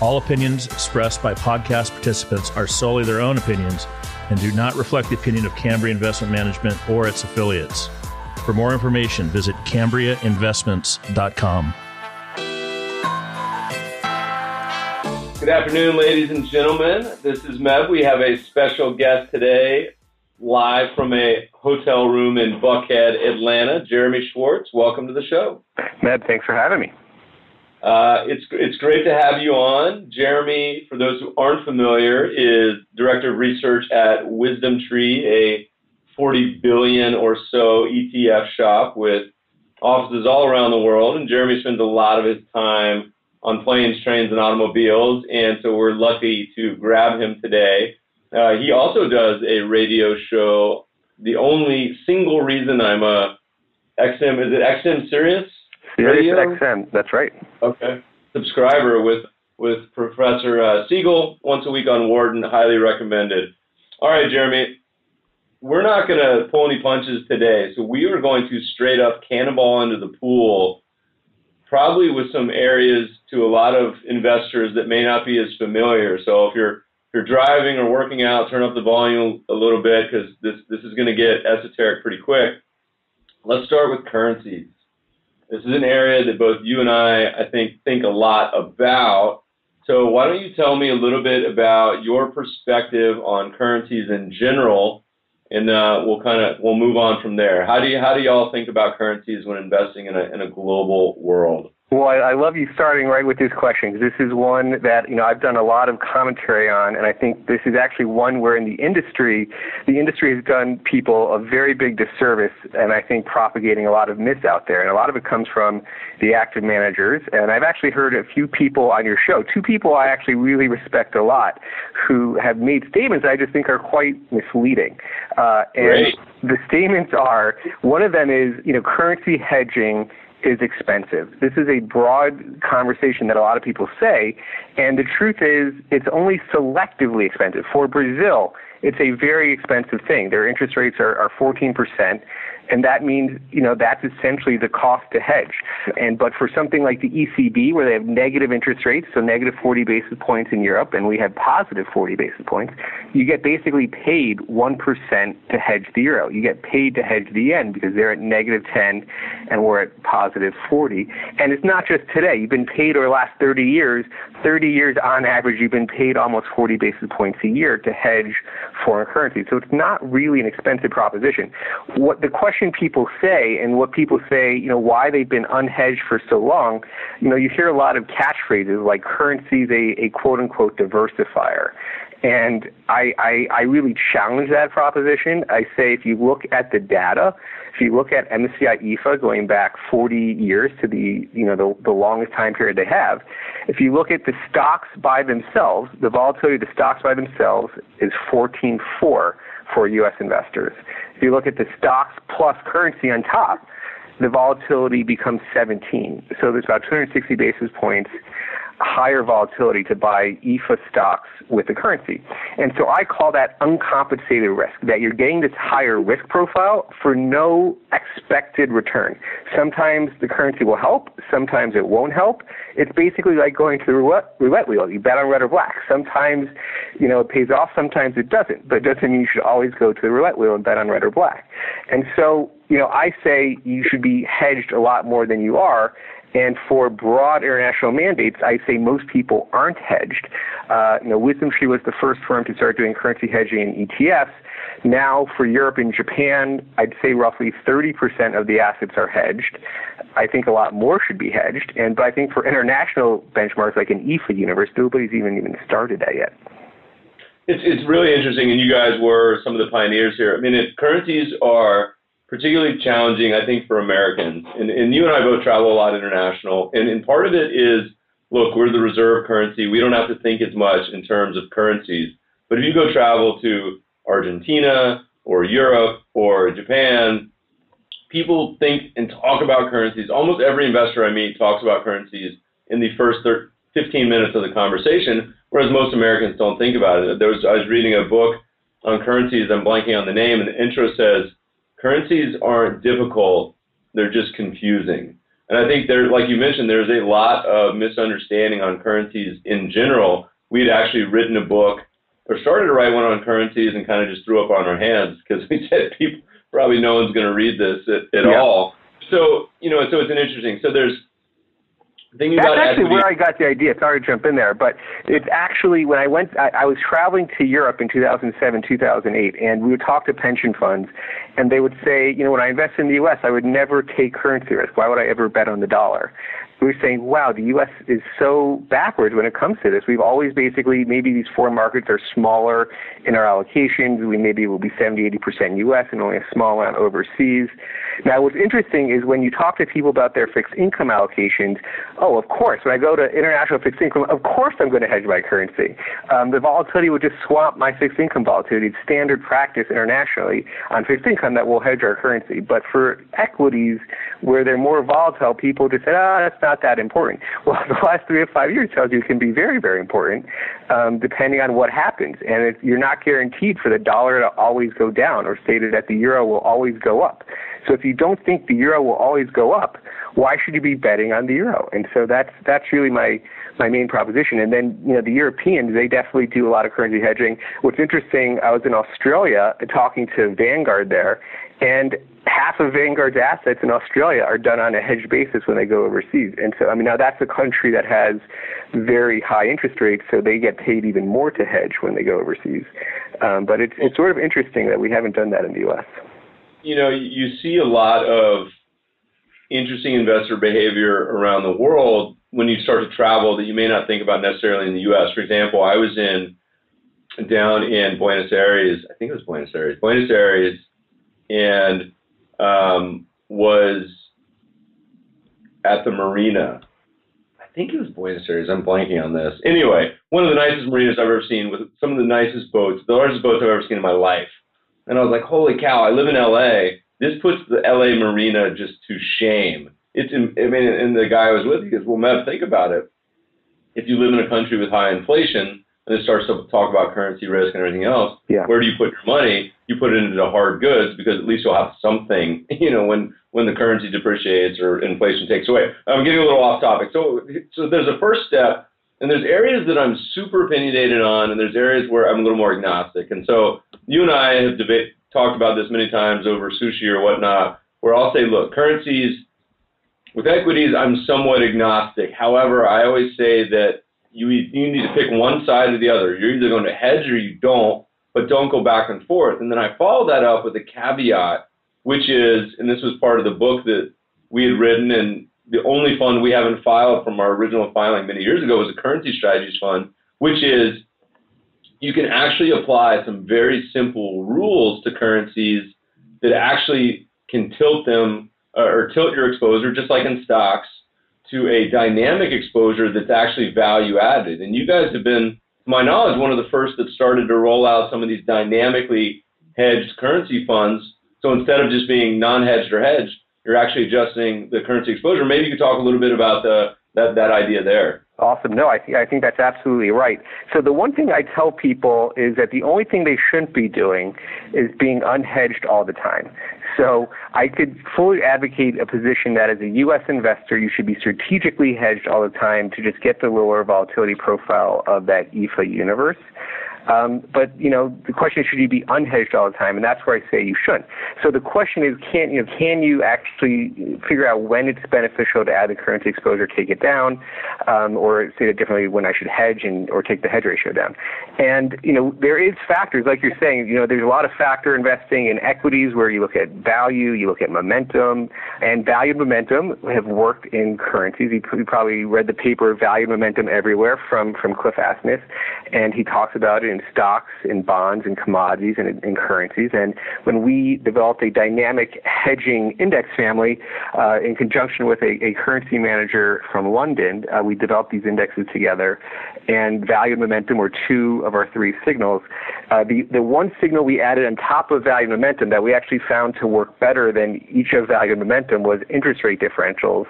All opinions expressed by podcast participants are solely their own opinions and do not reflect the opinion of Cambria Investment Management or its affiliates. For more information, visit CambriaInvestments.com. Good afternoon, ladies and gentlemen. This is Meb. We have a special guest today, live from a hotel room in Buckhead, Atlanta. Jeremy Schwartz, welcome to the show. Meb, thanks for having me. Uh, it's it's great to have you on, Jeremy. For those who aren't familiar, is director of research at WisdomTree, a 40 billion or so ETF shop with offices all around the world. And Jeremy spends a lot of his time on planes, trains, and automobiles, and so we're lucky to grab him today. Uh, he also does a radio show. The only single reason I'm a XM is it XM Sirius Sirius XM. That's right. Okay. Subscriber with with Professor uh, Siegel once a week on Wharton. Highly recommended. All right, Jeremy. We're not going to pull any punches today, so we are going to straight up cannonball into the pool, probably with some areas to a lot of investors that may not be as familiar. So if you're if you're driving or working out, turn up the volume a little bit because this this is going to get esoteric pretty quick. Let's start with currencies. This is an area that both you and I, I think, think a lot about. So why don't you tell me a little bit about your perspective on currencies in general, and uh, we'll kind of we'll move on from there. How do you how do y'all think about currencies when investing in a in a global world? Well, I, I love you starting right with this question because this is one that you know I've done a lot of commentary on, and I think this is actually one where in the industry, the industry has done people a very big disservice, and I think propagating a lot of myths out there, and a lot of it comes from the active managers. And I've actually heard a few people on your show, two people I actually really respect a lot, who have made statements I just think are quite misleading. Uh, and Great. the statements are one of them is you know currency hedging is expensive. This is a broad conversation that a lot of people say, and the truth is it's only selectively expensive. For Brazil, it's a very expensive thing. Their interest rates are, are 14% and that means you know that's essentially the cost to hedge. And but for something like the ECB, where they have negative interest rates, so negative 40 basis points in Europe, and we have positive 40 basis points, you get basically paid one percent to hedge the euro. You get paid to hedge the yen because they're at negative 10 and we're at positive 40. And it's not just today. You've been paid over the last 30 years. 30 years on average, you've been paid almost 40 basis points a year to hedge foreign currency. So it's not really an expensive proposition. What the question question people say and what people say, you know, why they've been unhedged for so long, you know, you hear a lot of catchphrases like currency is a, a quote unquote diversifier. And I, I, I really challenge that proposition. I say if you look at the data, if you look at MSCI EAFE going back 40 years to the, you know, the, the longest time period they have, if you look at the stocks by themselves, the volatility of the stocks by themselves is 14.4 for U.S. investors. If you look at the stocks plus currency on top, the volatility becomes 17. So there's about 260 basis points higher volatility to buy EAFE stocks with the currency. And so I call that uncompensated risk, that you're getting this higher risk profile for no expected return. Sometimes the currency will help, sometimes it won't help. It's basically like going to the roulette, roulette wheel. You bet on red or black. Sometimes, you know, it pays off, sometimes it doesn't. But it doesn't mean you should always go to the roulette wheel and bet on red or black. And so, you know, I say you should be hedged a lot more than you are and for broad international mandates, I say most people aren't hedged. Uh, you know, WisdomTree was the first firm to start doing currency hedging in ETFs. Now, for Europe and Japan, I'd say roughly 30% of the assets are hedged. I think a lot more should be hedged. And but I think for international benchmarks like an EAFE universe, nobody's even even started that yet. It's it's really interesting, and you guys were some of the pioneers here. I mean, if currencies are particularly challenging, I think, for Americans. And, and you and I both travel a lot international, and, and part of it is look, we're the reserve currency. We don't have to think as much in terms of currencies. But if you go travel to Argentina or Europe or Japan, people think and talk about currencies. Almost every investor I meet talks about currencies in the first 15 minutes of the conversation, whereas most Americans don't think about it. There was, I was reading a book on currencies. I'm blanking on the name, and the intro says currencies aren't difficult; they're just confusing. And I think there, like you mentioned, there's a lot of misunderstanding on currencies in general. We had actually written a book or started to write one on currencies and kind of just threw up on our hands because we said people probably no one's going to read this at, at yeah. all. So you know, so it's an interesting. So there's Thinking That's actually where I got the idea. Sorry to jump in there, but it's actually when I went, I, I was traveling to Europe in 2007, 2008, and we would talk to pension funds, and they would say, you know, when I invest in the U.S., I would never take currency risk. Why would I ever bet on the dollar? we were saying, wow, the U.S. is so backwards when it comes to this. We've always basically, maybe these foreign markets are smaller in our allocations. We maybe will be 70, 80% U.S. and only a small amount overseas. Now, what's interesting is when you talk to people about their fixed income allocations, oh, of course, when I go to international fixed income, of course I'm going to hedge my currency. Um, the volatility would just swamp my fixed income volatility. It's standard practice internationally on fixed income that will hedge our currency. But for equities, where they're more volatile, people just say, ah, oh, that's not that important. Well, the last three or five years tells you it can be very, very important, um, depending on what happens. And it, you're not guaranteed for the dollar to always go down or stated that the euro will always go up. So if you don't think the euro will always go up, why should you be betting on the euro? And so that's that's really my my main proposition. And then you know the Europeans they definitely do a lot of currency hedging. What's interesting, I was in Australia talking to Vanguard there, and half of Vanguard's assets in Australia are done on a hedge basis when they go overseas. And so, I mean, now that's a country that has very high interest rates, so they get paid even more to hedge when they go overseas. Um, but it's, it's sort of interesting that we haven't done that in the U.S. You know, you see a lot of interesting investor behavior around the world when you start to travel that you may not think about necessarily in the U.S. For example, I was in down in Buenos Aires. I think it was Buenos Aires. Buenos Aires and um, was at the marina. I think it was Buenos Aires. I'm blanking on this. Anyway, one of the nicest marinas I've ever seen with some of the nicest boats, the largest boats I've ever seen in my life. And I was like, holy cow, I live in LA. This puts the LA marina just to shame. It's, in, I mean, and the guy I was with, he goes, well, Meb, think about it. If you live in a country with high inflation, and it starts to talk about currency risk and everything else, yeah. where do you put your money? You put it into the hard goods because at least you'll have something, you know, when when the currency depreciates or inflation takes away. I'm getting a little off topic. So so there's a first step, and there's areas that I'm super opinionated on, and there's areas where I'm a little more agnostic. And so you and I have debate, talked about this many times over sushi or whatnot, where I'll say, look, currencies with equities, I'm somewhat agnostic. However, I always say that you you need to pick one side or the other. You're either going to hedge or you don't, but don't go back and forth. And then I follow that up with a caveat, which is, and this was part of the book that we had written, and the only fund we haven't filed from our original filing many years ago was a currency strategies fund, which is you can actually apply some very simple rules to currencies that actually can tilt them uh, or tilt your exposure, just like in stocks, to a dynamic exposure that's actually value added. And you guys have been, to my knowledge, one of the first that started to roll out some of these dynamically hedged currency funds. So instead of just being non-hedged or hedged, you're actually adjusting the currency exposure. Maybe you could talk a little bit about the, that, that idea there. Awesome. No, I, th- I think that's absolutely right. So the one thing I tell people is that the only thing they shouldn't be doing is being unhedged all the time. So I could fully advocate a position that as a U.S. investor, you should be strategically hedged all the time to just get the lower volatility profile of that EAFE universe. Um, but you know, the question is, should you be unhedged all the time? And that's where I say you shouldn't. So the question is, can you know, can you actually figure out when it's beneficial to add the currency exposure, take it down, um, or say it differently, when I should hedge and or take the hedge ratio down? And you know, there is factors like you're saying. You know, there's a lot of factor investing in equities where you look at value, you look at momentum, and value and momentum have worked in currencies. You probably read the paper "Value Momentum Everywhere" from from Cliff Asness, and he talks about it in stocks, in bonds, in commodities, and in, in currencies. And when we developed a dynamic hedging index family uh, in conjunction with a, a, currency manager from London, uh, we developed these indexes together. And value and momentum were two of our three signals. Uh, the, the one signal we added on top of value and momentum that we actually found to work better than each of value and momentum was interest rate differentials.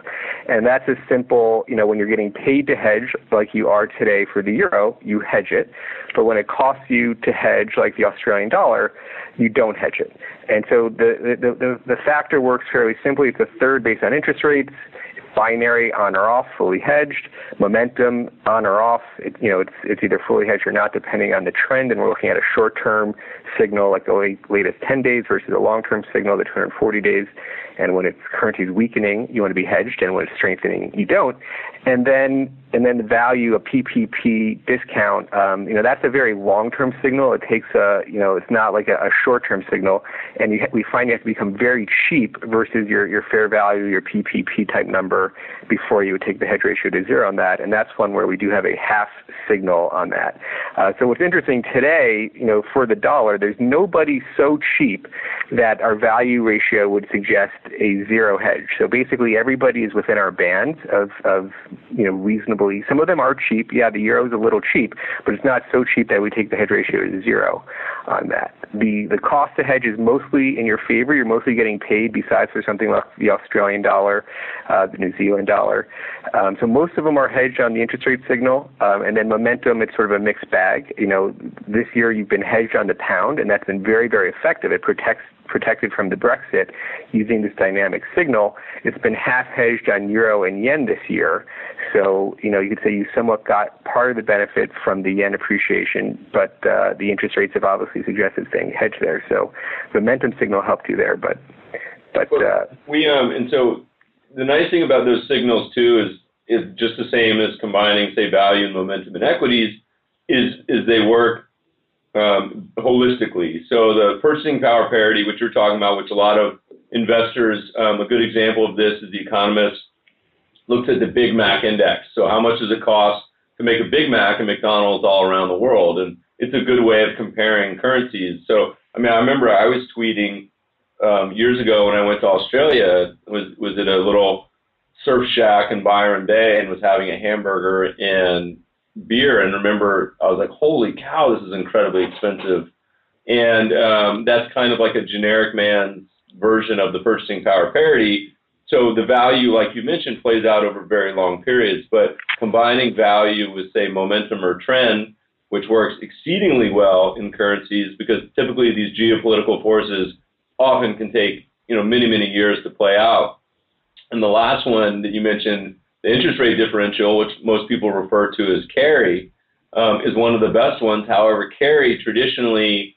And that's as simple, you know, when you're getting paid to hedge like you are today for the euro, you hedge it. But when it costs you to hedge like the Australian dollar, you don't hedge it. And so the, the, the, the factor works fairly simply. It's a third based on interest rates binary on or off, fully hedged. Momentum on or off, it, you know, it's, it's either fully hedged or not depending on the trend. And we're looking at a short-term signal like the latest 10 days versus a long-term signal, the 240 days. And when its currency is weakening, you want to be hedged, and when it's strengthening, you don't. And then and then the value of PPP discount, um, you know, that's a very long-term signal. It takes a, you know, it's not like a, a short-term signal, and you, we find you have to become very cheap versus your your fair value, your PPP type number before you would take the hedge ratio to zero on that. And that's one where we do have a half signal on that. Uh, so what's interesting today, you know, for the dollar, there's nobody so cheap that our value ratio would suggest a zero hedge. So basically, everybody is within our band of of you know reasonable some of them are cheap. Yeah, the euro is a little cheap, but it's not so cheap that we take the hedge ratio to zero on that. The the cost to hedge is mostly in your favor. You're mostly getting paid besides for something like the Australian dollar, uh, the New Zealand dollar. Um, so most of them are hedged on the interest rate signal, um, and then momentum. It's sort of a mixed bag. You know, this year you've been hedged on the pound, and that's been very very effective. It protects protected from the Brexit using this dynamic signal. It's been half hedged on euro and yen this year. So, you know, you could say you somewhat got part of the benefit from the yen appreciation, but uh, the interest rates have obviously suggested staying hedged there. So, momentum signal helped you there, but but uh, we um and so the nice thing about those signals too is is just the same as combining say value and momentum in equities is is they work um, holistically. So the purchasing power parity, which you're talking about, which a lot of investors, um, a good example of this is the Economist looked at the Big Mac index. So how much does it cost to make a Big Mac and McDonald's all around the world? And it's a good way of comparing currencies. So I mean, I remember I was tweeting um, years ago when I went to Australia. Was was at a little surf shack in Byron Bay and was having a hamburger and beer. And remember, I was like, "Holy cow, this is incredibly expensive." And um, that's kind of like a generic man's version of the purchasing power parity so the value, like you mentioned, plays out over very long periods, but combining value with, say, momentum or trend, which works exceedingly well in currencies because typically these geopolitical forces often can take, you know, many, many years to play out. And the last one that you mentioned, the interest rate differential, which most people refer to as carry, um, is one of the best ones. However, carry traditionally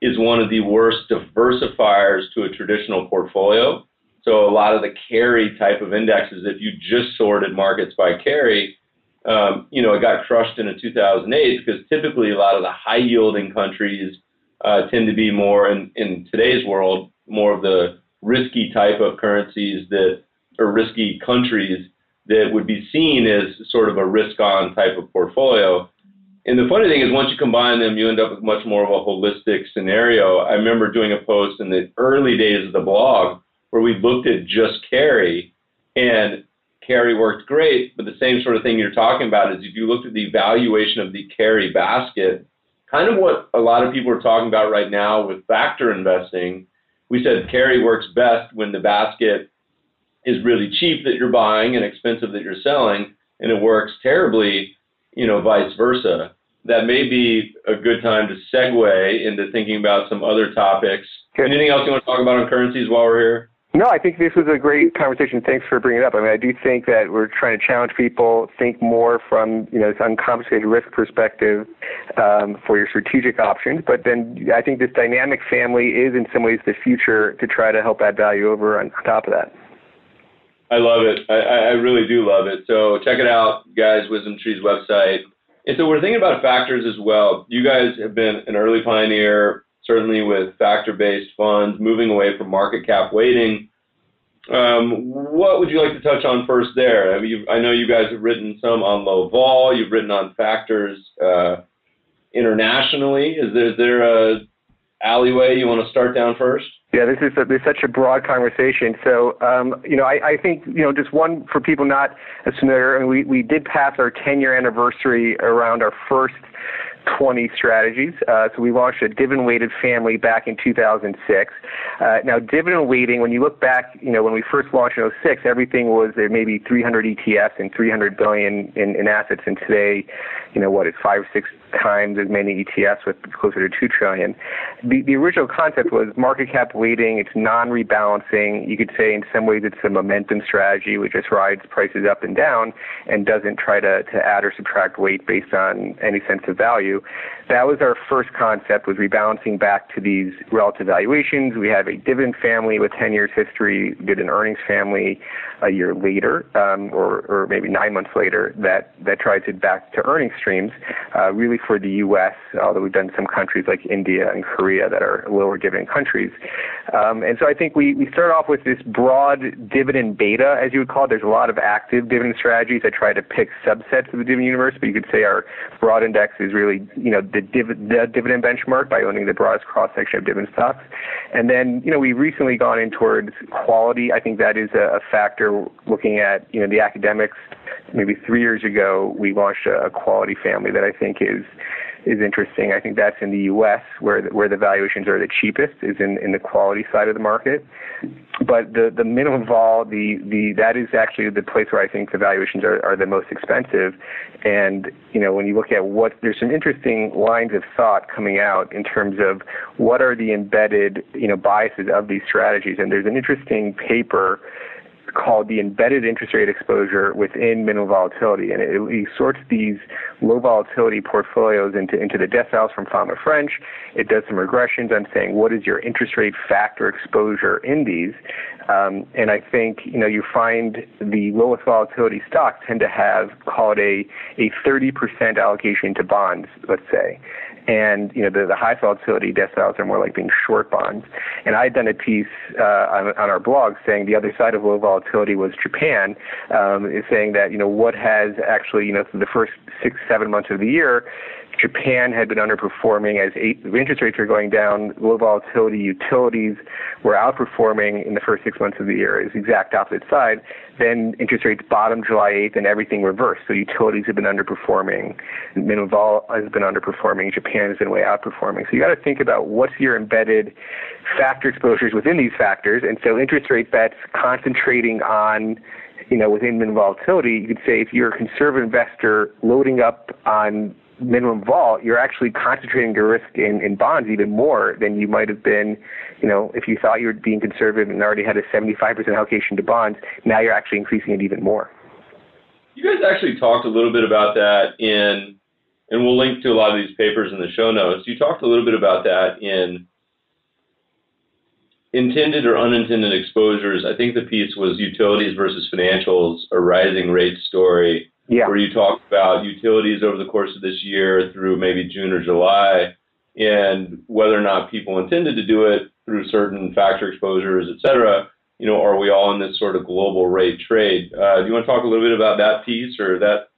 is one of the worst diversifiers to a traditional portfolio. So a lot of the carry type of indexes, if you just sorted markets by carry, um, you know, it got crushed in a 2008 because typically a lot of the high yielding countries uh, tend to be more in, in today's world, more of the risky type of currencies that or risky countries that would be seen as sort of a risk on type of portfolio. And the funny thing is, once you combine them, you end up with much more of a holistic scenario. I remember doing a post in the early days of the blog where we looked at just carry and carry worked great, but the same sort of thing you're talking about is if you looked at the valuation of the carry basket, kind of what a lot of people are talking about right now with factor investing, we said carry works best when the basket is really cheap that you're buying and expensive that you're selling, and it works terribly, you know, vice versa. That may be a good time to segue into thinking about some other topics. Anything else you want to talk about on currencies while we're here? No, I think this was a great conversation. Thanks for bringing it up. I mean, I do think that we're trying to challenge people, think more from you know this uncompensated risk perspective um, for your strategic options. But then I think this dynamic family is in some ways the future to try to help add value over on top of that. I love it. I, I really do love it. So check it out, guys. WisdomTree's website. And so we're thinking about factors as well. You guys have been an early pioneer certainly with factor-based funds, moving away from market cap weighting. Um, what would you like to touch on first there? I, mean, I know you guys have written some on low vol, you've written on factors, uh, internationally? Is there, is there a alleyway you want to start down first? Yeah, this is a, this is such a broad conversation. So, um, you know, I, I think you know just one for people not as familiar. I mean, we we did pass our 10 year anniversary around our first 20 strategies. Uh, so we launched a dividend weighted family back in 2006. Uh, now, dividend weighting, when you look back, you know, when we first launched in 06, everything was there maybe 300 ETFs and 300 billion in, in assets. And today, you know, what, it's five or six times as many ETFs with closer to 2 trillion. The, the original concept was market cap weighting. It's non-rebalancing. You could say in some ways it's a momentum strategy, which just rides prices up and down and doesn't try to, to add or subtract weight based on any sense of value. That was our first concept was rebalancing back to these relative valuations. We have a dividend family with 10 years history, did an earnings family a year later, um, or, or maybe nine months later, that, that tried to back to earnings streams, uh, really for the U.S., although we've done some countries like India and Korea that are lower dividend countries. Um, and so I think we, we start off with this broad dividend beta, as you would call it. There's a lot of active dividend strategies that try to pick subsets of the dividend universe, but you could say our broad index is really, you know, the, div- the dividend benchmark by owning the broadest cross section of dividend stocks. And then, you know, we've recently gone in towards quality. I think that is a, a factor looking at, you know, the academics. Maybe three years ago, we launched a quality family that I think is is interesting. I think that's in the U.S. where the, where the valuations are the cheapest is in, in the quality side of the market. But the the minimum vol the the that is actually the place where I think the valuations are, are the most expensive. And you know when you look at what there's some interesting lines of thought coming out in terms of what are the embedded you know biases of these strategies. And there's an interesting paper called the embedded interest rate exposure within minimum volatility. And it, it sorts these low volatility portfolios into, into the deciles from Fama French. It does some regressions on saying what is your interest rate factor exposure in these. Um, and I think, you know, you find the lowest volatility stocks tend to have, call it a, a 30% allocation to bonds, let's say and you know the, the high volatility deciles are more like being short bonds. And I had done a piece uh, on, on our blog saying the other side of low volatility was Japan, um, is saying that you know what has actually you know the first six seven months of the year Japan had been underperforming as eight, interest rates were going down, low volatility utilities were outperforming in the first six months of the year. It's the exact opposite side. Then interest rates bottomed July 8th and everything reversed. So utilities have been underperforming, minimum vol has been underperforming, Japan has been way outperforming. So you got to think about what's your embedded factor exposures within these factors. And so interest rate bets concentrating on you know, within minimum volatility, you could say if you're a conservative investor loading up on minimum vol, you're actually concentrating your risk in, in bonds even more than you might have been, you know, if you thought you were being conservative and already had a 75% allocation to bonds, now you're actually increasing it even more. You guys actually talked a little bit about that in, and we'll link to a lot of these papers in the show notes. You talked a little bit about that in intended or unintended exposures. I think the piece was utilities versus financials, a rising rate story yeah. where you talked about utilities over the course of this year through maybe June or July, and whether or not people intended to do it through certain factor exposures, et cetera. You know, are we all in this sort of global rate trade? Uh, do you want to talk a little bit about that piece or that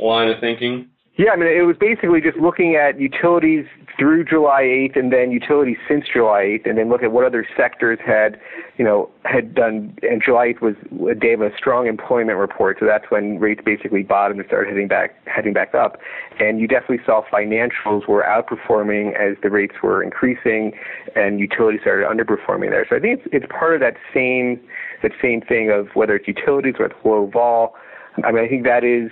line of thinking? Yeah, I mean, it was basically just looking at utilities through July 8th and then utilities since July 8th and then look at what other sectors had, you know, had done. And July 8th was a day of a strong employment report, so that's when rates basically bottomed and started heading back, heading back up. And you definitely saw financials were outperforming as the rates were increasing and utilities started underperforming there. So I think it's, it's part of that same, that same thing of whether it's utilities or it's low vol. I mean, I think that is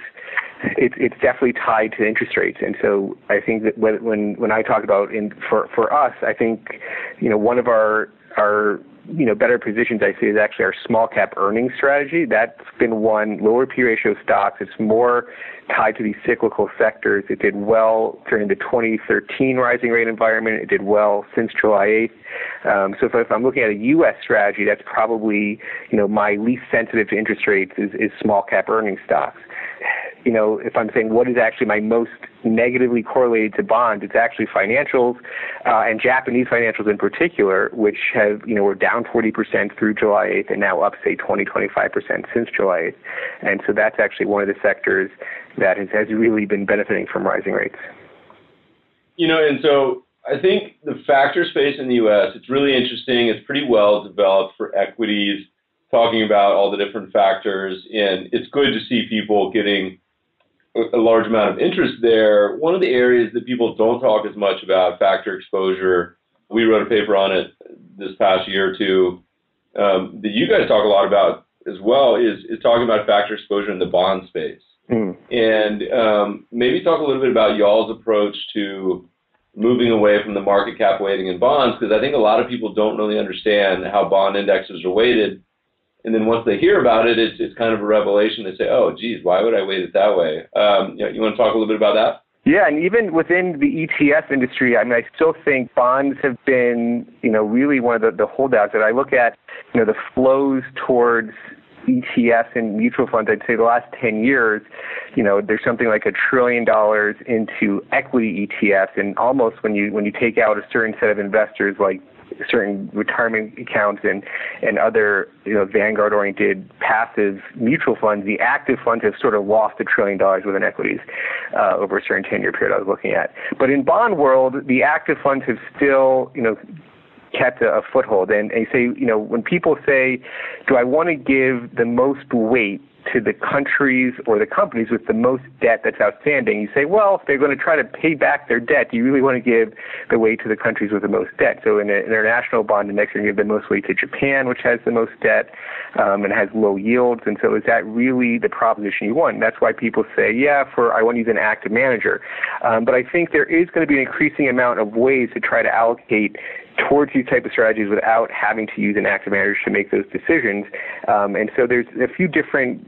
it's it's definitely tied to interest rates. And so I think that when when I talk about in for for us, I think you know one of our our you know better positions I see is actually our small cap earnings strategy. That's been one lower P ratio stocks. It's more tied to these cyclical sectors. It did well during the 2013 rising rate environment. It did well since July 8th. Um, so if, if I'm looking at a U.S. strategy, that's probably you know my least sensitive to interest rates is, is small cap earnings stocks you know, if I'm saying what is actually my most negatively correlated to bonds, it's actually financials uh, and Japanese financials in particular, which have, you know, were down 40% through July 8th and now up, say, 20, 25% since July 8th. And so that's actually one of the sectors that has, has really been benefiting from rising rates. you know, and so I think the factor space in the U.S. it's really interesting. It's pretty well developed for equities, talking about all the different factors, and it's good to see people getting a large amount of interest there. One of the areas that people don't talk as much about factor exposure, we wrote a paper on it this past year or two um, that you guys talk a lot about as well is, is talking about factor exposure in the bond space. Mm. And um, maybe talk a little bit about y'all's approach to moving away from the market cap weighting in bonds, because I think a lot of people don't really understand how bond indexes are weighted. And then once they hear about it, it's, it's kind of a revelation. They say, oh, geez, why would I weight it that way? Um, you, know, you want to talk a little bit about that? Yeah, and even within the ETF industry, I mean, I still think bonds have been, you know, really one of the, the holdouts that I look at, you know, the flows towards ETFs and mutual funds, I'd say the last 10 years, you know, there's something like a trillion dollars into equity ETFs, and almost when you when you take out a certain set of investors like certain retirement accounts and and other you know Vanguard oriented passive mutual funds, the active funds have sort of lost a trillion dollars within equities uh, over a certain 10 year period I was looking at. But in bond world, the active funds have still you know kept a, a foothold. And, you say, you know, when people say, do I want to give the most weight to the countries or the companies with the most debt that's outstanding, you say, well, if they're going to try to pay back their debt, do you really want to give the weight to the countries with the most debt? So in an international bond index, you're going to give the most weight to Japan, which has the most debt um, and has low yields. And so is that really the proposition you want? And that's why people say, yeah, for I want to use an active manager. Um, but I think there is going to be an increasing amount of ways to try to allocate towards these type of strategies without having to use an active manager to make those decisions. Um, and so there's a few different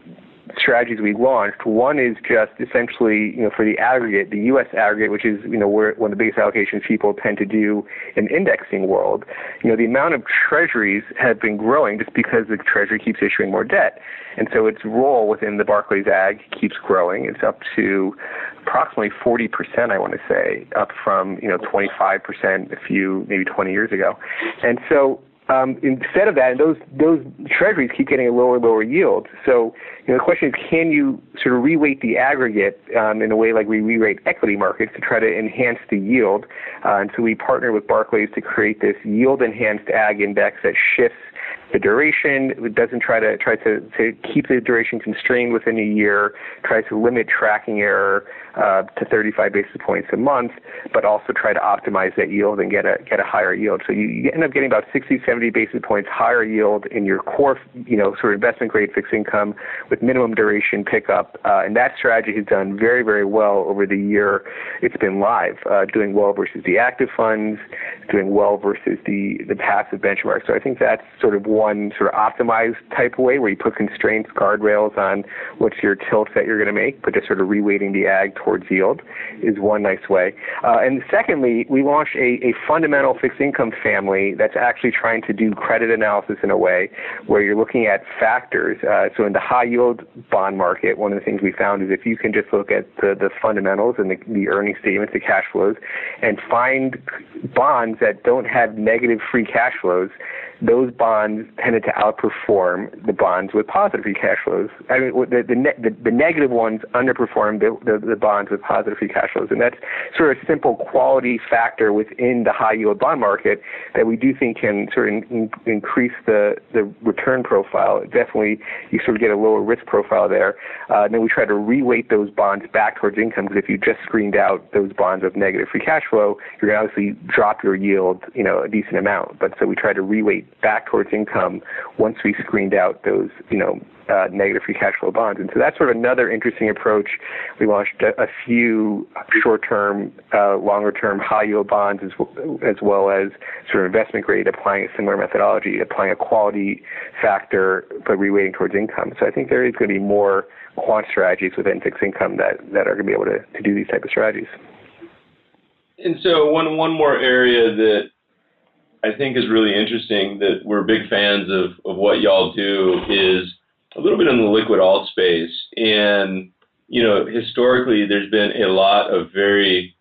strategies we launched. One is just essentially, you know, for the aggregate, the U.S. aggregate, which is, you know, where one of the biggest allocations people tend to do in indexing world. You know, the amount of treasuries have been growing just because the treasury keeps issuing more debt. And so its role within the Barclays Ag keeps growing. It's up to approximately 40%, I want to say, up from, you know, 25% a few, maybe 20 years ago. And so um, instead of that, those those treasuries keep getting a lower and lower yield. So you know, the question is, can you sort of reweight the aggregate um, in a way like we reweight equity markets to try to enhance the yield? Uh, and so we partner with Barclays to create this yield enhanced ag index that shifts the duration. It doesn't try to try to, to keep the duration constrained within a year. Tries to limit tracking error uh, to 35 basis points a month, but also try to optimize that yield and get a get a higher yield. So you, you end up getting about 60, 70 basis points higher yield in your core, you know, sort of investment grade fixed income with minimum duration pickup. Uh, and that strategy has done very, very well over the year it's been live, uh, doing well versus the active funds, doing well versus the the passive benchmark. So I think that's sort of one sort of optimized type of way where you put constraints, guardrails on what's your tilt that you're going to make, but just sort of reweighting the ag towards yield is one nice way. Uh, and secondly, we launched a, a fundamental fixed income family that's actually trying to do credit analysis in a way where you're looking at factors. Uh, so in the high yield bond market, one of the things we found is if you can just look at the, the fundamentals and the, the earning statements, the cash flows, and find bonds that don't have negative free cash flows, those bonds tended to outperform the bonds with positive free cash flows. I mean, the the, ne- the, the negative ones underperform the, the, the bonds with positive free cash flows, and that's sort of a simple quality factor within the high yield bond market that we do think can sort of in, increase the the return profile. Definitely, you sort of get a lower risk profile there. Uh, and then we try to reweight those bonds back towards income because if you just screened out those bonds with negative free cash flow, you're going to obviously drop your yield, you know, a decent amount. But so we try to reweight back towards income once we screened out those, you know, uh, negative free cash flow bonds. And so that's sort of another interesting approach. We launched a, a few short-term, uh, longer-term high-yield bonds as, as well as sort of investment grade, applying a similar methodology, applying a quality factor, but reweighting towards income. So I think there is going to be more quant strategies within fixed income that, that are going to be able to, to do these type of strategies. And so one one more area that I think is really interesting that we're big fans of, of what y'all do is a little bit in the liquid alt space. And, you know, historically, there's been a lot of very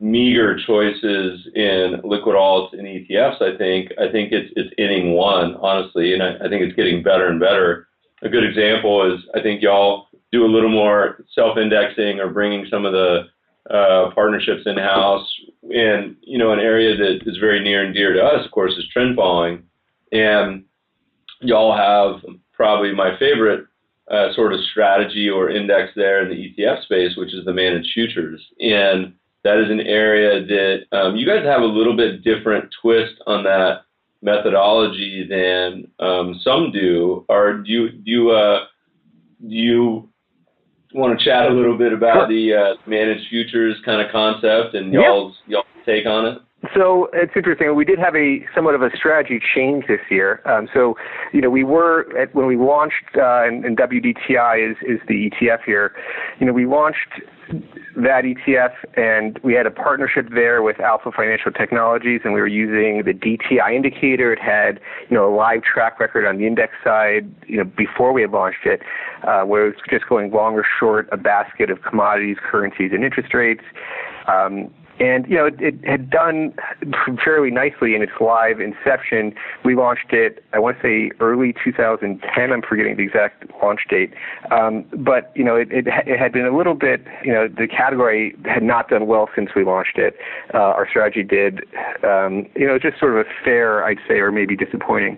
meager choices in liquid alts and ETFs. I think I think it's it's inning one, honestly, and I, I think it's getting better and better. A good example is I think y'all do a little more self-indexing or bringing some of the uh, partnerships in house. And you know, an area that is very near and dear to us, of course, is trend following. And y'all have probably my favorite uh, sort of strategy or index there in the ETF space, which is the managed futures. And that is an area that um, you guys have a little bit different twist on that methodology than um, some do. Or do you do you, uh, do you want to chat a little bit about the uh, managed futures kind of concept and y'all's y'all's take on it? So it's interesting. We did have a somewhat of a strategy change this year. Um, so, you know, we were at, when we launched uh, and, and WDTI is is the ETF here. You know, we launched that ETF and we had a partnership there with Alpha Financial Technologies, and we were using the DTI indicator. It had you know a live track record on the index side. You know, before we had launched it, uh, where it was just going long or short a basket of commodities, currencies, and interest rates. Um, and you know it, it, had done fairly nicely in its live inception. We launched it, I want to say early 2010. I'm forgetting the exact launch date, um, but you know it, it, it had been a little bit. You know the category had not done well since we launched it. Uh, our strategy did. Um, you know just sort of a fair, I'd say, or maybe disappointing,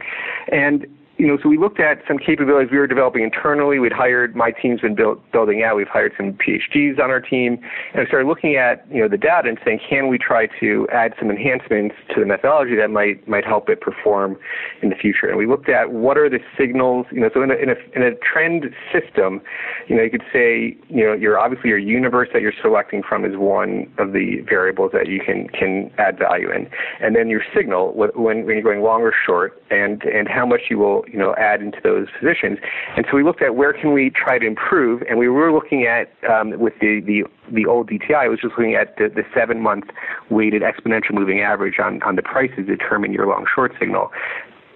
and you know, so we looked at some capabilities we were developing internally. We'd hired my team's been built, building out. We've hired some PhDs on our team, and we started looking at you know the data and saying, can we try to add some enhancements to the methodology that might might help it perform in the future? And we looked at what are the signals. You know, so in a in a, in a trend system, you know, you could say you know you're obviously your universe that you're selecting from is one of the variables that you can can add value in, and then your signal when when you're going long or short, and and how much you will you know add into those positions. And so we looked at where can we try to improve, and we were looking at um, with the, the the old DTI was just looking at the, the seven month weighted exponential moving average on on the prices to determine your long short signal.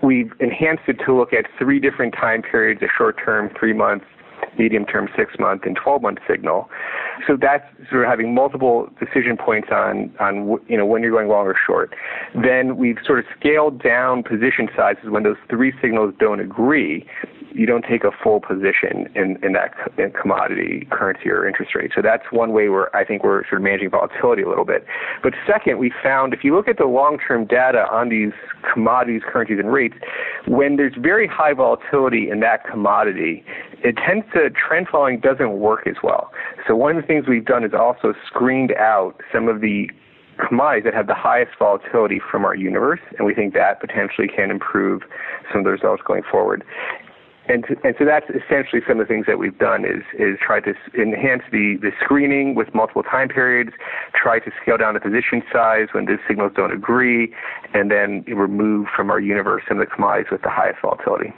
We've enhanced it to look at three different time periods: a short term, three months, medium term six month and 12 month signal. So that's sort of having multiple decision points on, on you know, when you're going long or short. Then we've sort of scaled down position sizes when those three signals don't agree you don't take a full position in, in that in commodity, currency, or interest rate. So that's one way where I think we're sort of managing volatility a little bit. But second, we found if you look at the long-term data on these commodities, currencies, and rates, when there's very high volatility in that commodity, it tends to trend following doesn't work as well. So one of the things we've done is also screened out some of the commodities that have the highest volatility from our universe, and we think that potentially can improve some of the results going forward and and so that's essentially some of the things that we've done is is try to enhance the the screening with multiple time periods, try to scale down the position size when the signals don't agree, and then remove from our universe some of the commodities with the highest volatility.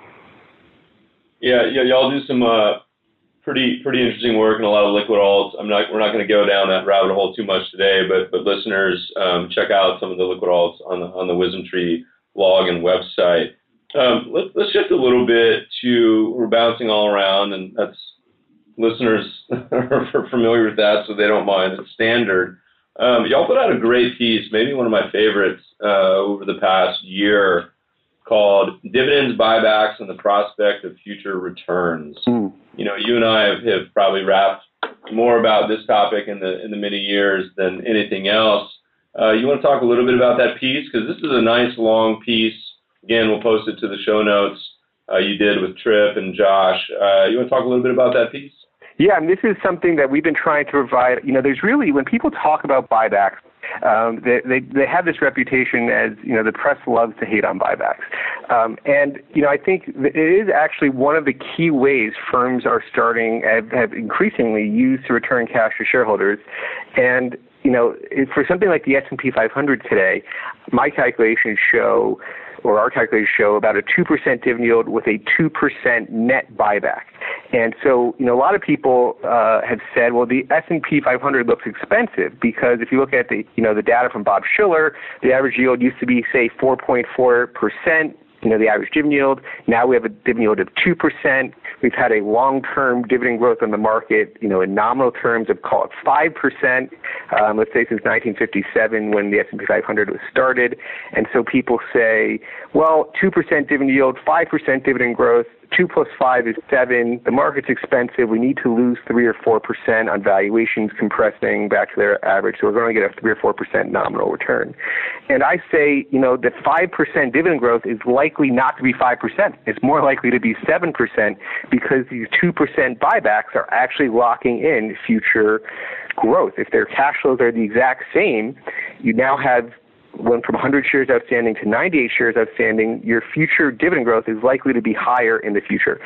Yeah, yeah, y'all do some uh, pretty pretty interesting work and a lot of liquid alts. I'm not we're not going to go down that rabbit hole too much today, but but listeners, um, check out some of the liquid alts on the on the WisdomTree blog and website. Um, let, us shift a little bit to we're bouncing all around, and that's listeners are familiar with that, so they don't mind. It's standard. Um, y'all put out a great piece, maybe one of my favorites uh, over the past year, called "Dividends, Buybacks, and the Prospect of Future Returns." Mm. You know, you and I have, have probably rapped more about this topic in the in the many years than anything else. Uh, you want to talk a little bit about that piece because this is a nice long piece Again, we'll post it to the show notes uh, you did with Tripp and Josh. Uh, you want to talk a little bit about that piece? Yeah, and this is something that we've been trying to provide. You know, there's really when people talk about buybacks, um, they, they they have this reputation as you know the press loves to hate on buybacks, um, and you know I think it is actually one of the key ways firms are starting have, have increasingly used to return cash to shareholders, and you know for something like the S&P 500 today, my calculations show or our calculations show about a 2% dividend yield with a 2% net buyback. And so, you know, a lot of people uh, have said, well, the S&P 500 looks expensive because if you look at the, you know, the data from Bob Shiller, the average yield used to be, say, 4.4 percent you know, the average dividend yield. Now we have a dividend yield of 2%. We've had a long-term dividend growth on the market, you know, in nominal terms of call it 5%, um, let's say since 1957 when the S&P 500 was started. And so people say, well, 2% dividend yield, 5% dividend growth, two plus five is seven. The market's expensive. We need to lose three or four percent on valuations compressing back to their average. So we're going to get a three or four percent nominal return. And I say, you know, that five percent dividend growth is likely not to be five percent. It's more likely to be seven percent because these two percent buybacks are actually locking in future growth. If their cash flows are the exact same, you now have went from 100 shares outstanding to 98 shares outstanding, your future dividend growth is likely to be higher in the future.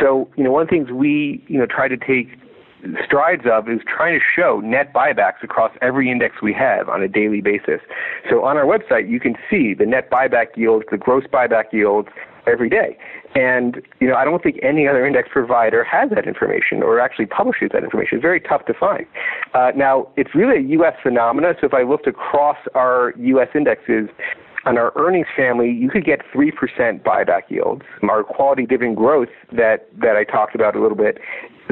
So, you know, one of the things we, you know, try to take strides of is trying to show net buybacks across every index we have on a daily basis. So on our website, you can see the net buyback yields, the gross buyback yields every day. And you know, I don't think any other index provider has that information or actually publishes that information. It's very tough to find. Uh, now, it's really a U.S. phenomena. So if I looked across our U.S. indexes, on our earnings family, you could get 3% buyback yields. Our quality dividend growth that, that I talked about a little bit,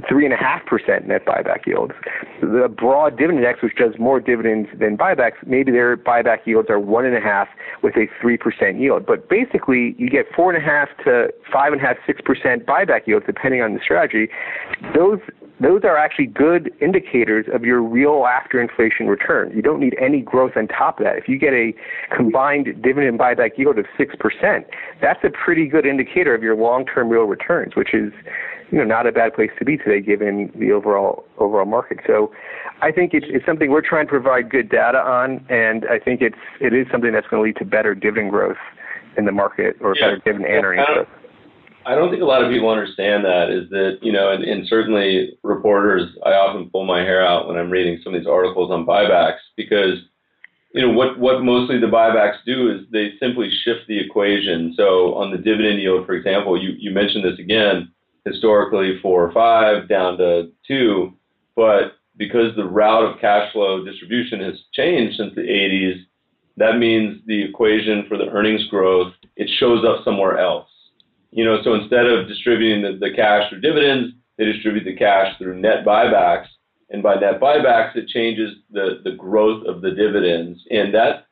3.5% net buyback yields. The broad dividend index, which does more dividends than buybacks, maybe their buyback yields are 1.5 with a 3% yield. But basically, you get 4.5 to 5.5, 6% buyback yields, depending on the strategy. Those those are actually good indicators of your real after inflation return. You don't need any growth on top of that. If you get a combined dividend buyback yield of 6%, that's a pretty good indicator of your long-term real returns, which is you know not a bad place to be today given the overall overall market. So I think it's, it's something we're trying to provide good data on, and I think it's it is something that's going to lead to better dividend growth in the market or yeah. better dividend and earnings growth. I don't think a lot of people understand that is that, you know, and, and, certainly reporters, I often pull my hair out when I'm reading some of these articles on buybacks because, you know, what, what mostly the buybacks do is they simply shift the equation. So on the dividend yield, for example, you, you mentioned this again, historically four or five down to two, but because the route of cash flow distribution has changed since the 80s, that means the equation for the earnings growth, it shows up somewhere else. You know, so instead of distributing the, the cash through dividends, they distribute the cash through net buybacks. And by net buybacks, it changes the, the growth of the dividends. And that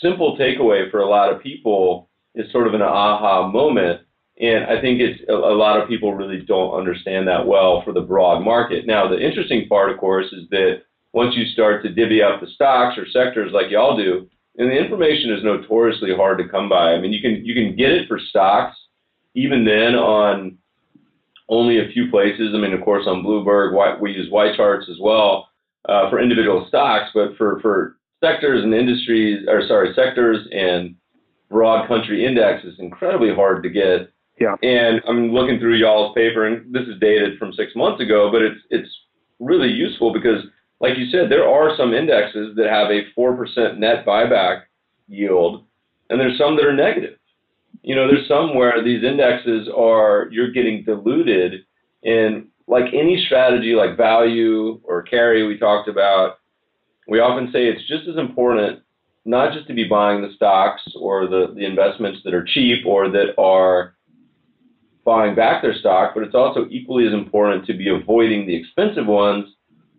simple takeaway for a lot of people is sort of an aha moment. And I think it's a, a lot of people really don't understand that well for the broad market. Now, the interesting part, of course, is that once you start to divvy up the stocks or sectors like y'all do, and the information is notoriously hard to come by. I mean, you can you can get it for stocks, even then on only a few places. I mean, of course, on Bloomberg, we use YCharts as well uh, for individual stocks, but for, for sectors and industries, or sorry, sectors and broad country index is incredibly hard to get. Yeah. And I'm looking through y'all's paper, and this is dated from six months ago, but it's it's really useful because, like you said, there are some indexes that have a four percent net buyback yield, and there's some that are negative you know, there's some where these indexes are, you're getting diluted in like any strategy like value or carry we talked about. We often say it's just as important not just to be buying the stocks or the, the investments that are cheap or that are buying back their stock, but it's also equally as important to be avoiding the expensive ones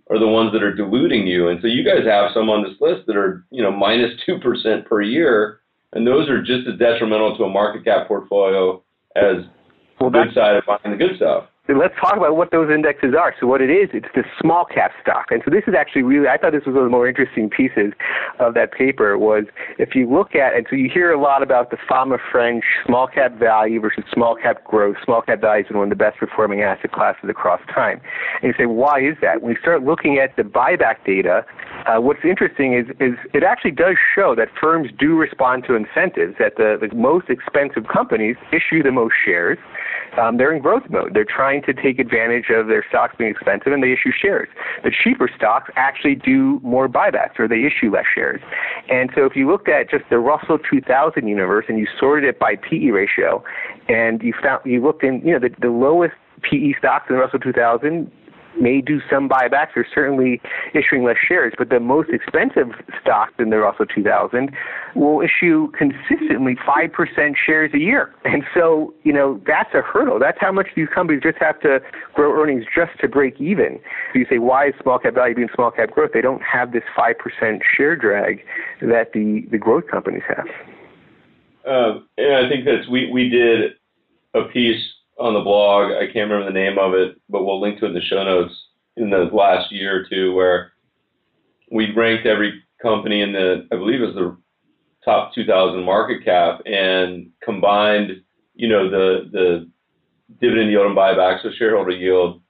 or the ones that are diluting you. And so you guys have some on this list that are, you know, minus 2% per year and those are just as detrimental to a market cap portfolio as well, the good side of buying the good stuff let's talk about what those indexes are. So what it is, it's the small cap stock. And so this is actually really, I thought this was one of the more interesting pieces of that paper was if you look at, and so you hear a lot about the Fama French small cap value versus small cap growth. Small cap value is one of the best performing asset classes across time. And you say, why is that? When you start looking at the buyback data, uh, what's interesting is, is it actually does show that firms do respond to incentives, that the, the most expensive companies issue the most shares. Um, they're in growth mode. They're trying to take advantage of their stocks being expensive and they issue shares. The cheaper stocks actually do more buybacks or they issue less shares. And so if you looked at just the Russell 2000 universe and you sorted it by PE ratio and you found you looked in, you know, the, the lowest PE stocks in the Russell 2000 may do some buybacks or certainly issuing less shares, but the most expensive stocks in the Russell 2000 will issue consistently 5% shares a year. And so, you know, that's a hurdle. That's how much these companies just have to grow earnings just to break even. So you say, why is small cap value being small cap growth? They don't have this 5% share drag that the, the growth companies have. Uh, and I think that's, we, we did a piece on the blog. I can't remember the name of it, but we'll link to it in the show notes in the last year or two where we ranked every company in the, I believe it was the top 2000 market cap and combined, you know, the, the dividend yield and buybacks, so shareholder yield.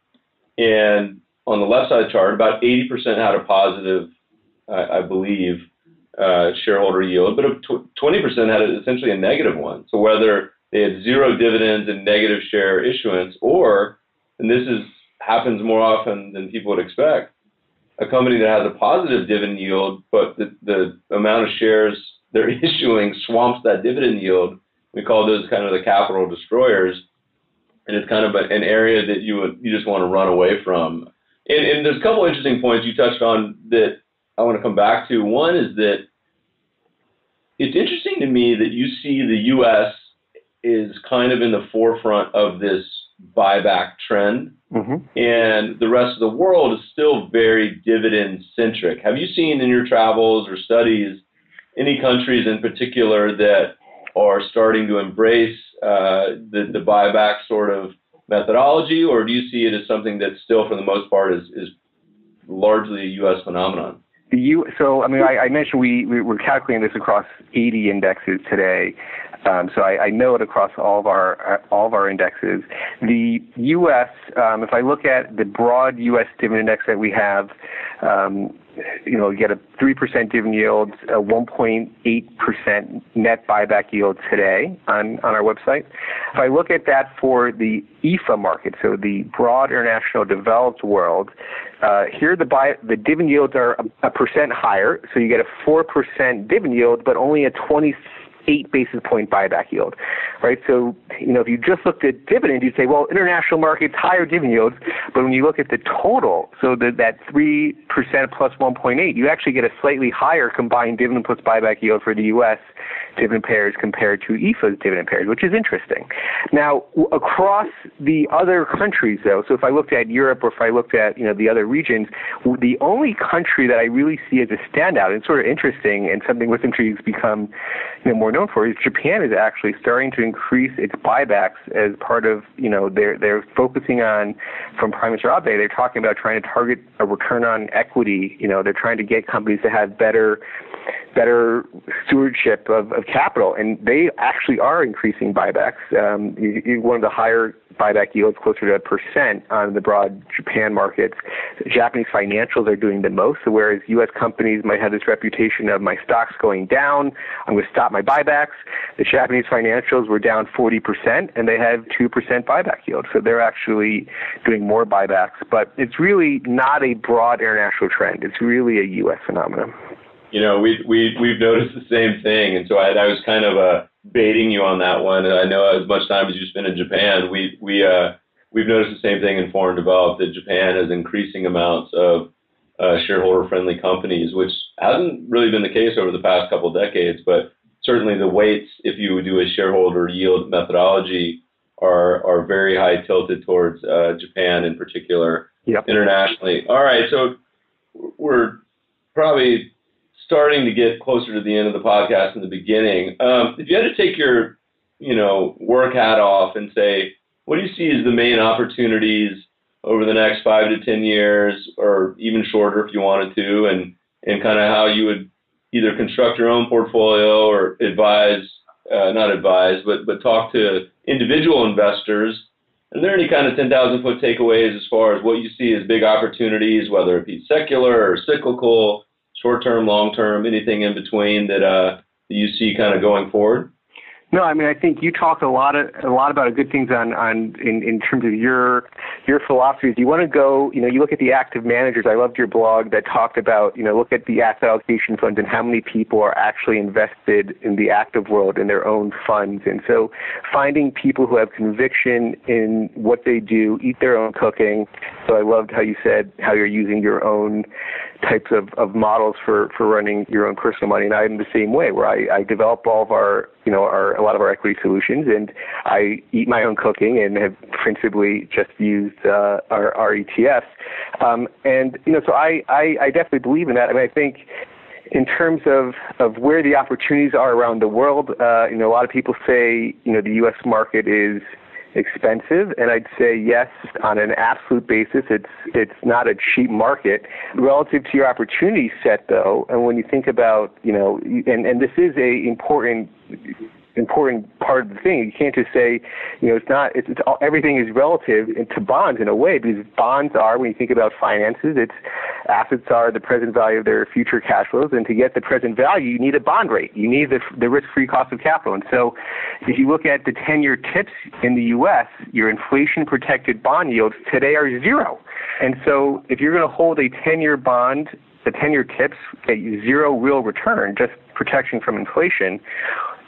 And on the left side chart, about 80% had a positive, I, I believe, uh, shareholder yield, but 20% had essentially a negative one. So whether they had zero dividends and negative share issuance, or, and this is happens more often than people would expect, a company that has a positive dividend yield, but the, the amount of shares they're issuing swamps that dividend yield. We call those kind of the capital destroyers, and it's kind of an area that you would you just want to run away from. And, and there's a couple interesting points you touched on that I want to come back to. One is that it's interesting to me that you see the U.S. is kind of in the forefront of this buyback trend, mm-hmm. and the rest of the world is still very dividend centric. Have you seen in your travels or studies any countries in particular that are starting to embrace uh, the, the buyback sort of methodology, or do you see it as something that still, for the most part, is, is largely a U.S. phenomenon? The U, so I mean, I, I mentioned we, we were calculating this across 80 indexes today, um, so I, I, know it across all of our all of our indexes. The U.S. Um, if I look at the broad U.S. dividend index that we have, um, you know, you get a three percent dividend yield, a 1.8 percent net buyback yield today on on our website. If I look at that for the EAFE market, so the broad international developed world, uh, here the buy the dividend yields are a, a percent higher, so you get a four percent dividend yield, but only a 20 eight basis point buyback yield, right? So, you know, if you just looked at dividend, you'd say, well, international markets higher dividend yields, but when you look at the total, so the, that three percent plus 1.8, you actually get a slightly higher combined dividend plus buyback yield for the U.S. dividend payers compared to EAFE's dividend payers, which is interesting. Now, across the other countries, though, so if I looked at Europe or if I looked at you know the other regions, the only country that I really see as a standout and sort of interesting and something with countries become you know more known for is Japan is actually starting to increase its buybacks as part of you know they're they're focusing on from Prime Minister Abe they're talking about trying to target a return on equity you know they're trying to get companies to have better better stewardship of, of capital, and they actually are increasing buybacks. Um, you, you, one of the higher buyback yields, closer to a percent on the broad Japan markets. Japanese financials are doing the most, so whereas U.S. companies might have this reputation of my stock's going down, I'm going to stop my buybacks. The Japanese financials were down 40%, and they have 2% buyback yield, so they're actually doing more buybacks. But it's really not a broad international trend. It's really a U.S. phenomenon you know, we we we've noticed the same thing, and so I, I was kind of uh, baiting you on that one. And I know as much time as you spend in Japan, we we uh, we've noticed the same thing in foreign developed that Japan has increasing amounts of uh, shareholder-friendly companies, which hasn't really been the case over the past couple of decades. But certainly the weights, if you do a shareholder yield methodology, are are very high tilted towards uh, Japan in particular. Yep. Internationally. All right, so we're probably starting to get closer to the end of the podcast in the beginning. Um, if you had to take your, you know, work hat off and say, what do you see as the main opportunities over the next five to ten years, or even shorter if you wanted to, and and kind of how you would either construct your own portfolio or advise, uh, not advise, but but talk to individual investors. Are there any kind of 10,000 foot takeaways as far as what you see as big opportunities, whether it be secular or cyclical, short term, long term, anything in between that uh, you see kind of going forward? No, I mean I think you talked a lot of a lot about good things on on in, in terms of your your philosophies. You want to go, you know, you look at the active managers. I loved your blog that talked about, you know, look at the asset allocation funds and how many people are actually invested in the active world in their own funds. And so finding people who have conviction in what they do, eat their own cooking. So I loved how you said how you're using your own types of, of models for, for running your own personal money. And I'm the same way where I, I develop all of our, you know, our, a lot of our equity solutions and I eat my own cooking and have principally just used uh, our, our ETFs. Um, and, you know, so I, I, I definitely believe in that. I mean, I think in terms of, of where the opportunities are around the world, uh, you know, a lot of people say, you know, the U.S. market is expensive, and I'd say yes on an absolute basis. It's it's not a cheap market relative to your opportunity set, though. And when you think about you know, and and this is a important important part of the thing. You can't just say, you know, it's not. It's, it's all, everything is relative to bonds in a way because bonds are when you think about finances, it's assets are the present value of their future cash flows, and to get the present value, you need a bond rate. You need the the risk-free cost of capital. And so, if you look at the 10-year TIPS in the U.S., your inflation-protected bond yields today are zero. And so, if you're going to hold a 10-year bond the 10-year TIPS at zero real return, just protection from inflation,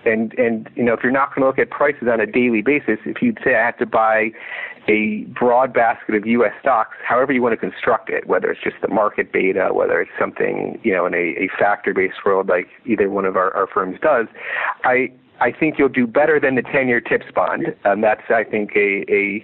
and and you know if you're not going to look at prices on a daily basis, if you'd say I have to buy a broad basket of U.S. stocks, however you want to construct it, whether it's just the market beta, whether it's something you know in a, a factor-based world like either one of our, our firms does, I I think you'll do better than the 10-year TIPS bond. Um, that's, I think, a, a,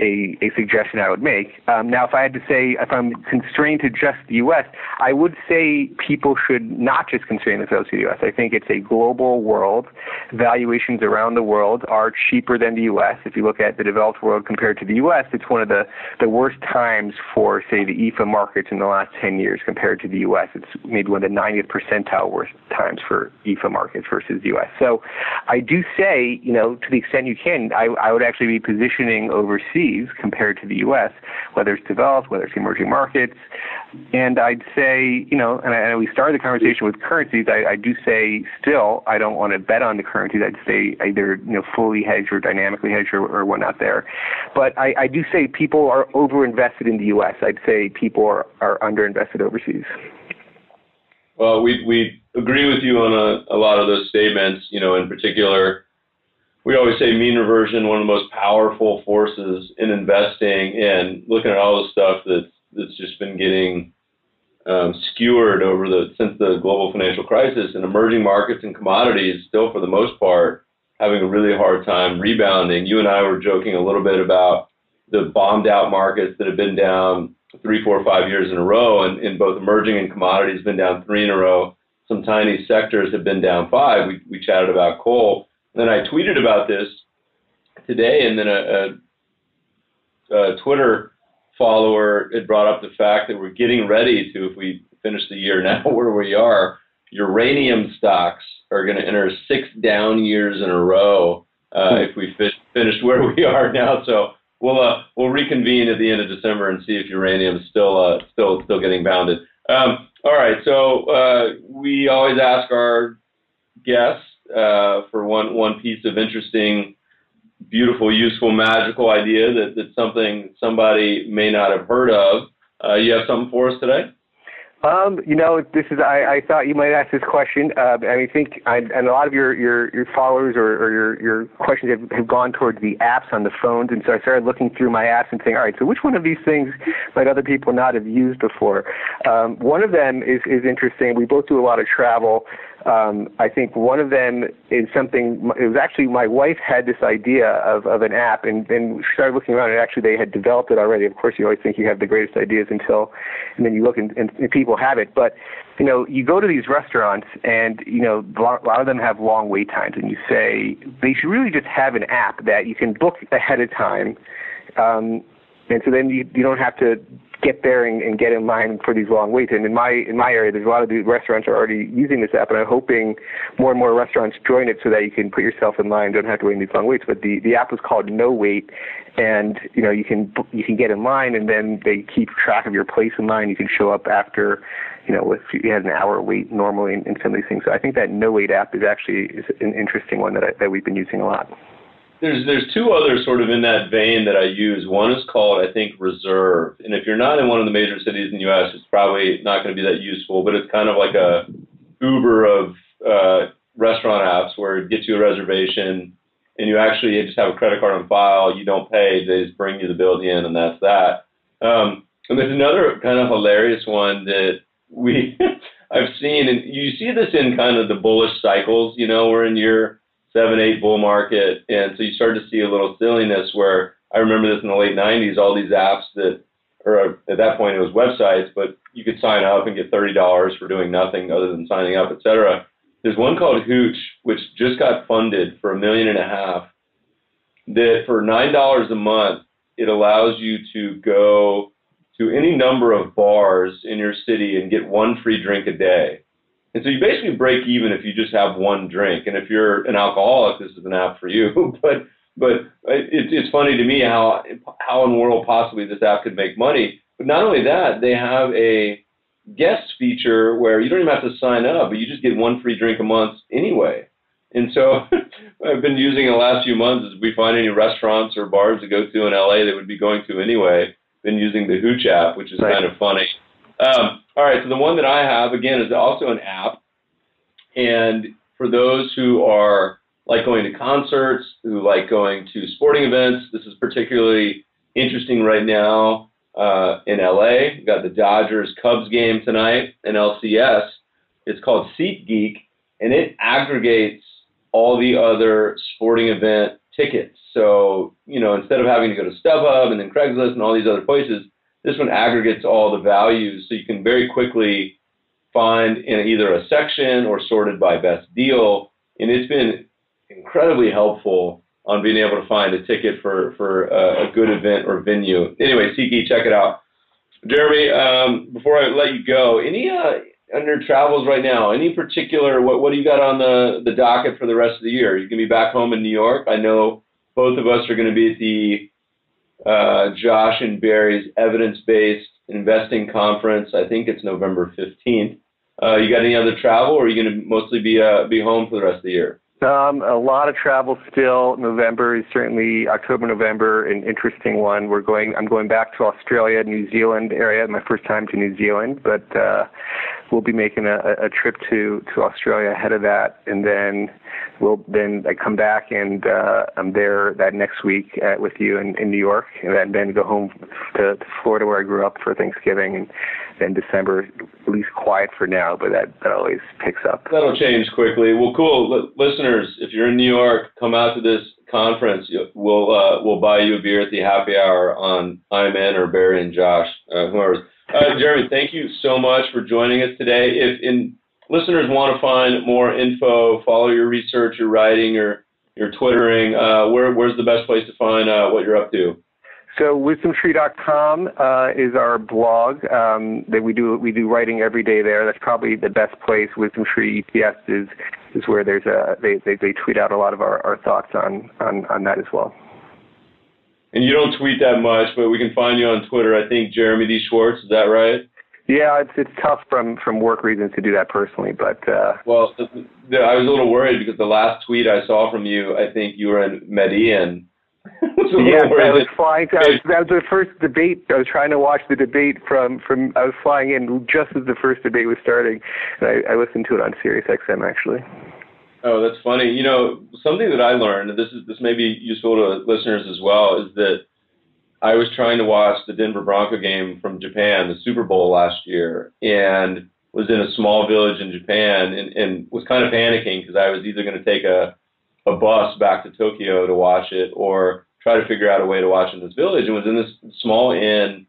a, a suggestion I would make. Um, now, if I had to say, if I'm constrained to just the U.S., I would say people should not just constrain themselves to the U.S. I think it's a global world. Valuations around the world are cheaper than the U.S. If you look at the developed world compared to the U.S., it's one of the, the worst times for, say, the EAFE markets in the last 10 years compared to the U.S. It's maybe one of the 90th percentile worst times for EAFE markets versus the U.S. So I do say, you know, to the extent you can, I, I would actually be positioning overseas compared to the U.S., whether it's developed, whether it's emerging markets. And I'd say, you know, and, I, and we started the conversation with currencies. I, I do say still, I don't want to bet on the currencies. I'd say either, you know, fully hedged or dynamically hedged or, or whatnot there. But I, I do say people are overinvested in the U.S. I'd say people are, are underinvested overseas. Well, we we agree with you on a, a lot of those statements. You know, in particular, we always say mean reversion, one of the most powerful forces in investing, and looking at all the stuff that's that's just been getting um, skewered over the since the global financial crisis, and emerging markets and commodities still, for the most part, having a really hard time rebounding. You and I were joking a little bit about the bombed out markets that have been down three, four, five years in a row, and in both emerging and commodities, been down three in a row. Some tiny sectors have been down five. We, we chatted about coal. Then I tweeted about this today, and then a, a, a Twitter follower had brought up the fact that we're getting ready to, if we finish the year now where we are, uranium stocks are going to enter six down years in a row uh, if we fi- finished where we are now. So we'll uh, we'll reconvene at the end of December and see if uranium is still uh, still still getting bounded. Um, all right, so uh, we always ask our guests uh, for one one piece of interesting, beautiful, useful, magical idea that that's something somebody may not have heard of. Uh, you have something for us today? Um, you know, this is I, I thought you might ask this question. Uh, I think I, and a lot of your your, your followers or, or your your questions have, have gone towards the apps on the phones, and so I started looking through my apps and saying, all right, so which one of these things might other people not have used before? Um, one of them is is interesting. We both do a lot of travel. Um, I think one of them is something. It was actually my wife had this idea of, of an app, and and started looking around, and actually they had developed it already. Of course, you always think you have the greatest ideas until, and then you look and, and, and people have it. But you know, you go to these restaurants, and you know, a lot of them have long wait times, and you say they should really just have an app that you can book ahead of time. Um, and so then you you don't have to get there and, and get in line for these long waits. And in my in my area, there's a lot of restaurants are already using this app, and I'm hoping more and more restaurants join it so that you can put yourself in line, don't have to wait in these long waits. But the the app is called No Wait, and you know you can you can get in line, and then they keep track of your place in line. You can show up after. You know, if you had an hour wait normally in, in some of these things, so I think that No Wait app is actually is an interesting one that I, that we've been using a lot. There's there's two others sort of in that vein that I use. One is called I think Reserve, and if you're not in one of the major cities in the U.S., it's probably not going to be that useful. But it's kind of like a Uber of uh, restaurant apps where it gets you a reservation, and you actually just have a credit card on file. You don't pay; they just bring you the bill end, and that's that. Um, and there's another kind of hilarious one that we I've seen, and you see this in kind of the bullish cycles. You know, we're in year seven, eight bull market. And so you start to see a little silliness where I remember this in the late 90s, all these apps that, or at that point it was websites, but you could sign up and get $30 for doing nothing other than signing up, et cetera. There's one called Hooch, which just got funded for a million and a half. that for nine dollars a month, it allows you to go to any number of bars in your city and get one free drink a day. And so you basically break even if you just have one drink. And if you're an alcoholic, this is an app for you. but but it, it's funny to me how how in the world possibly this app could make money. But not only that, they have a guest feature where you don't even have to sign up, but you just get one free drink a month anyway. And so I've been using it the last few months as we find any restaurants or bars to go to in LA that would be going to anyway. Been using the Hooch app, which is right. kind of funny. Um, all right, so the one that I have again is also an app, and for those who are like going to concerts, who like going to sporting events, this is particularly interesting right now uh, in LA. We've got the Dodgers Cubs game tonight in LCS. It's called SeatGeek, and it aggregates all the other sporting event tickets. So, you know, instead of having to go to StubHub and then Craigslist and all these other places, this one aggregates all the values so you can very quickly find in either a section or sorted by best deal. And it's been incredibly helpful on being able to find a ticket for, for a, a good event or venue. Anyway, SeatGeek, check it out. Jeremy, um, before I let you go, any uh, on your travels right now? Any particular what what do you got on the the docket for the rest of the year? You gonna be back home in New York. I know both of us are going to be at the uh, Josh and Barry's evidence based investing conference. I think it's November fifteenth. Uh, you got any other travel, or are you going to mostly be uh, be home for the rest of the year? Um, a lot of travel still. November is certainly October, November, an interesting one. We're going. I'm going back to Australia, New Zealand area. My first time to New Zealand, but uh, we'll be making a, a trip to to Australia ahead of that, and then we'll then I come back and uh, I'm there that next week at, with you in, in New York, and then, then go home to, to Florida where I grew up for Thanksgiving, and then December at least quiet for now, but that that always picks up. That'll change quickly. Well, cool, L- listeners. If you're in New York, come out to this conference. We'll uh, we'll buy you a beer at the happy hour on I'm in or Barry and Josh, uh, whoever's. Uh, Jeremy, thank you so much for joining us today. If in listeners want to find more info, follow your research, your writing, or your twittering, uh, where, where's the best place to find uh, what you're up to? So wisdomtree.com uh, is our blog um, that we do we do writing every day there. That's probably the best place. WisdomTree is is where there's a they, they, they tweet out a lot of our, our thoughts on, on on that as well. And you don't tweet that much, but we can find you on Twitter. I think Jeremy D. Schwartz. Is that right? Yeah, it's it's tough from from work reasons to do that personally, but uh, well, I was a little worried because the last tweet I saw from you, I think you were in Medellin. yeah, I was flying. To, I was, that was the first debate. I was trying to watch the debate from from. I was flying in just as the first debate was starting, and I, I listened to it on Sirius XM actually. Oh, that's funny. You know, something that I learned, this is this may be useful to listeners as well, is that I was trying to watch the Denver Bronco game from Japan, the Super Bowl last year, and was in a small village in Japan and, and was kind of panicking because I was either going to take a, a bus back to Tokyo to watch it or try to figure out a way to watch in this village and was in this small inn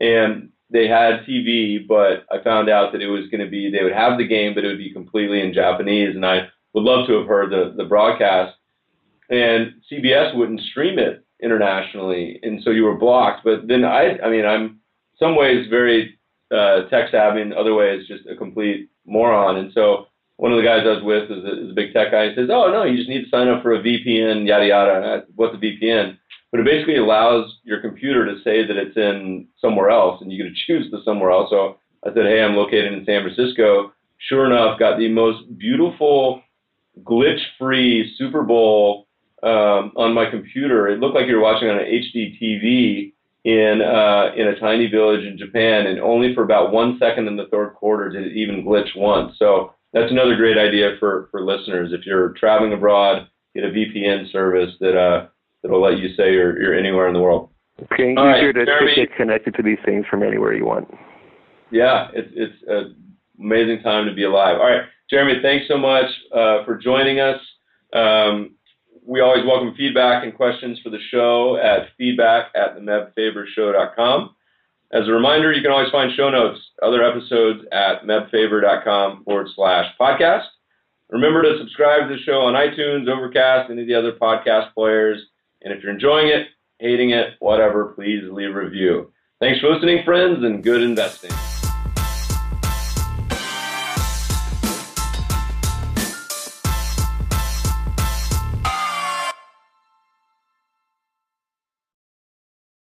and they had TV, but I found out that it was going to be, they would have the game, but it would be completely in Japanese. And I would love to have heard the, the broadcast and CBS wouldn't stream it internationally, and so you were blocked. But then I, I mean, I'm some ways very uh, tech savvy, in other ways just a complete moron. And so one of the guys I was with is a, is a big tech guy. He says, "Oh no, you just need to sign up for a VPN, yada yada. What's a VPN?" But it basically allows your computer to say that it's in somewhere else, and you get to choose the somewhere else. So I said, "Hey, I'm located in San Francisco." Sure enough, got the most beautiful, glitch-free Super Bowl um, on my computer. It looked like you were watching on an HD TV in uh, in a tiny village in Japan, and only for about one second in the third quarter did it even glitch once. So that's another great idea for for listeners. If you're traveling abroad, get a VPN service that uh, that'll let you say you're you're anywhere in the world. Okay, All easier right, to, Jeremy, to get connected to these things from anywhere you want. Yeah, it's it's an amazing time to be alive. All right, Jeremy, thanks so much uh, for joining us. Um, we always welcome feedback and questions for the show at feedback at themebfabershow.com. As a reminder, you can always find show notes, other episodes at mebfaber.com forward slash podcast. Remember to subscribe to the show on iTunes, Overcast, any of the other podcast players. And if you're enjoying it, hating it, whatever, please leave a review. Thanks for listening, friends, and good investing.